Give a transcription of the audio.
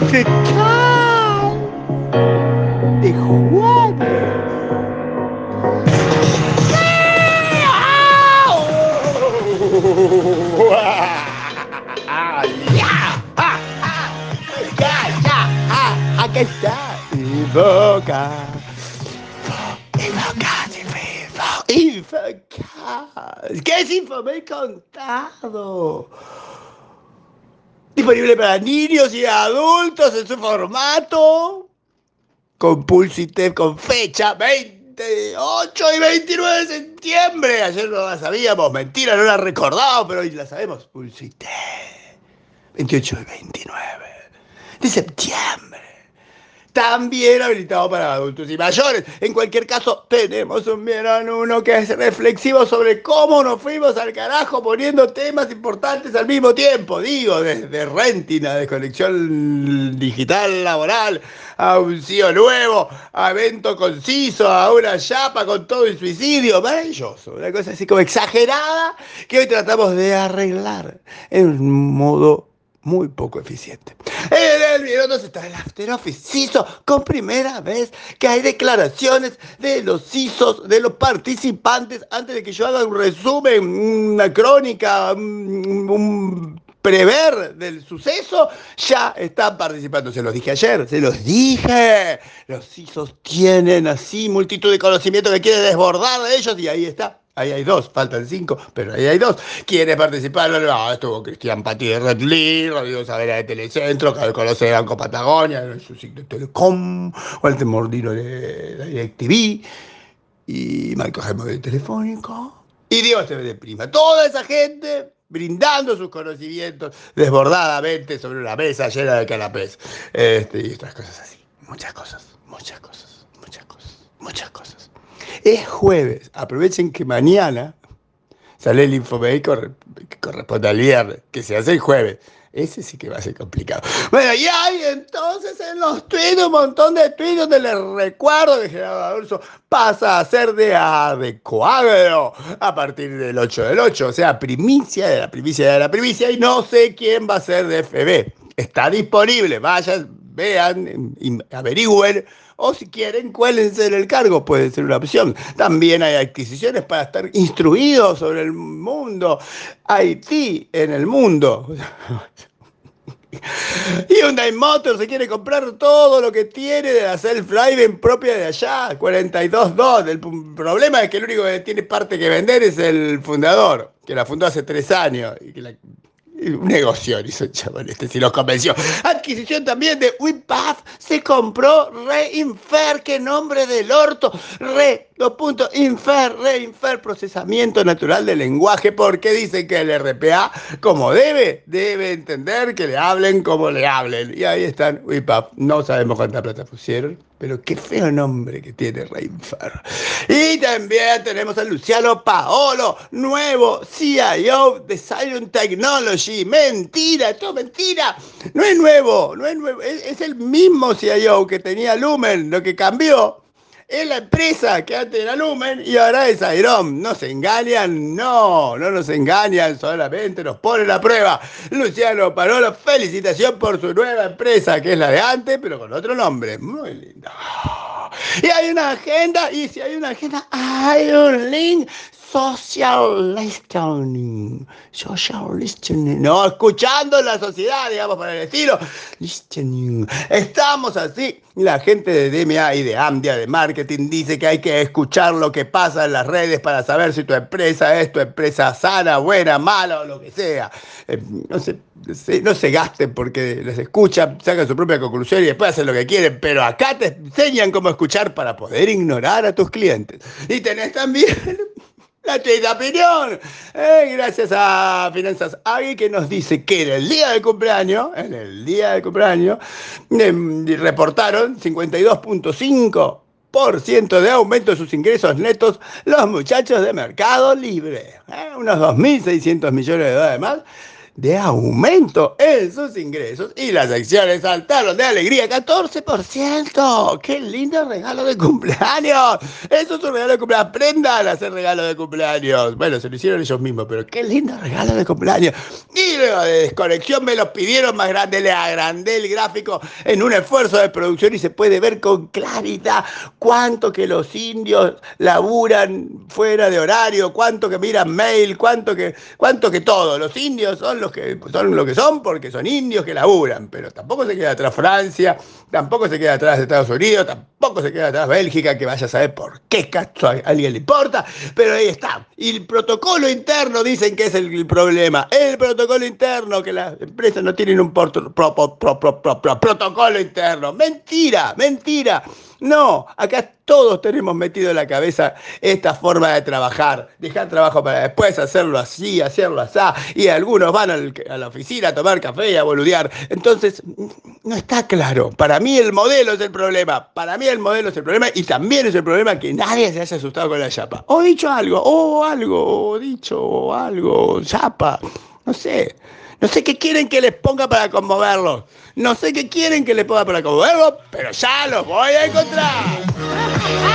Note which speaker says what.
Speaker 1: de. ¡Ah! ¡Ah! ¡Ah! ¡Ya! ¡Ya! ¡Ah! ¡Acá está! Invoca. Invoca, Infoca. Infoca. ¿Qué es Infomé contado? Disponible para niños y adultos en su formato. Con Pulsitep, con fecha 28 y 29 de septiembre. Ayer no la sabíamos, mentira, no la recordado, pero hoy la sabemos. Pulsitep. 28 y 29 de septiembre. También habilitado para adultos y mayores. En cualquier caso, tenemos un Vieron Uno que es reflexivo sobre cómo nos fuimos al carajo poniendo temas importantes al mismo tiempo. Digo, desde rentina, desconexión digital laboral, a un CEO nuevo, a evento conciso, a una chapa con todo el suicidio. Maravilloso. Una cosa así como exagerada que hoy tratamos de arreglar en un modo muy poco eficiente. En el video nos está el After Office CISO con primera vez que hay declaraciones de los CISOs, de los participantes, antes de que yo haga un resumen, una crónica, un, un prever del suceso, ya están participando. Se los dije ayer, se los dije. Los CISOs tienen así multitud de conocimiento que quiere desbordar de ellos y ahí está. Ahí hay dos, faltan cinco, pero ahí hay dos. ¿Quiénes participaron? No, estuvo Cristian Pati de Red Lee, Rodrigo Savera de Telecentro, que conoce de Banco Patagonia, de su sitio Telecom, Walter Mordino de la DirecTV, y Marco Jaime de Telefónico, y Dios se ve de prima. Toda esa gente brindando sus conocimientos desbordadamente sobre una mesa llena de canapés. Este, y otras cosas así. Muchas cosas, muchas cosas, muchas cosas, muchas cosas. Es jueves. Aprovechen que mañana sale el Infomail que corresponde al viernes, que se hace el jueves. Ese sí que va a ser complicado. Bueno, y hay entonces en los tweets un montón de tweets donde les recuerdo que Gerardo Adolfo pasa a ser de adecuado a partir del 8 del 8, o sea, primicia de la primicia de la primicia, y no sé quién va a ser de FB. Está disponible, vayan, vean, averigüen o si quieren, cuélense en el cargo, puede ser una opción. También hay adquisiciones para estar instruidos sobre el mundo. Haití en el mundo. Hyundai Motors se quiere comprar todo lo que tiene de la self-driving propia de allá, 42.2. El problema es que el único que tiene parte que vender es el fundador, que la fundó hace tres años y que la un negocio hizo chabón este, si los convenció. Adquisición también de WIPAF. Se compró Reinfer, qué nombre del orto. Re, dos puntos, Infer, Reinfer, procesamiento natural del lenguaje. Porque dicen que el RPA, como debe, debe entender que le hablen como le hablen. Y ahí están WIPAF. No sabemos cuánta plata pusieron pero qué feo nombre que tiene Reinfer. Y también tenemos a Luciano Paolo, nuevo CIO de Silent Technology. Mentira, esto es mentira. No es nuevo, no es nuevo. Es el mismo CIO que tenía Lumen. Lo que cambió es la empresa que antes era Lumen y ahora es Airom. ¿No se engañan? No, no nos engañan, solamente nos ponen a prueba. Luciano Parolo, felicitación por su nueva empresa, que es la de antes, pero con otro nombre. Muy lindo. Y hay una agenda, y si hay una agenda, hay un link social listening. Social listening. No, escuchando la sociedad, digamos, para el estilo. Listening. Estamos así. La gente de DMA y de AMDIA de marketing dice que hay que escuchar lo que pasa en las redes para saber si tu empresa es tu empresa sana, buena, mala o lo que sea. Eh, no, se, no se gasten porque les escuchan, sacan su propia conclusión y después hacen lo que quieren, pero acá te enseñan cómo escuchar para poder ignorar a tus clientes. Y tenés también la triste opinión. Eh, gracias a Finanzas Agui que nos dice que en el día del cumpleaños, en el día del cumpleaños, eh, reportaron 52.5% de aumento de sus ingresos netos los muchachos de Mercado Libre. Eh, unos 2.600 millones de dólares más de aumento en sus ingresos y las acciones saltaron de alegría 14%. ¡Qué lindo regalo de cumpleaños! Eso es un regalo de cumpleaños. Aprendan a hacer regalo de cumpleaños. Bueno, se lo hicieron ellos mismos, pero qué lindo regalo de cumpleaños. Y luego de desconexión me lo pidieron más grande, le agrandé el gráfico en un esfuerzo de producción y se puede ver con claridad cuánto que los indios laburan fuera de horario, cuánto que miran mail, cuánto que, cuánto que todo. Los indios son los que son lo que son porque son indios que laburan, pero tampoco se queda atrás Francia, tampoco se queda atrás Estados Unidos, tampoco se queda atrás Bélgica, que vaya a saber por qué cacho a alguien le importa, pero ahí está. Y el protocolo interno dicen que es el, problema. El protocolo interno, que las empresas no tienen un protocolo interno. Mentira, mentira. No, acá todos tenemos metido en la cabeza esta forma de trabajar, dejar trabajo para después, hacerlo así, hacerlo así, y algunos van a la oficina a tomar café y a boludear. Entonces, no está claro. Para mí el modelo es el problema, para mí el modelo es el problema, y también es el problema que nadie se haya asustado con la chapa. O dicho algo, o algo, o dicho algo, chapa, no sé. No sé qué quieren que les ponga para conmoverlos. No sé qué quieren que les ponga para conmoverlos, pero ya los voy a encontrar. Ah!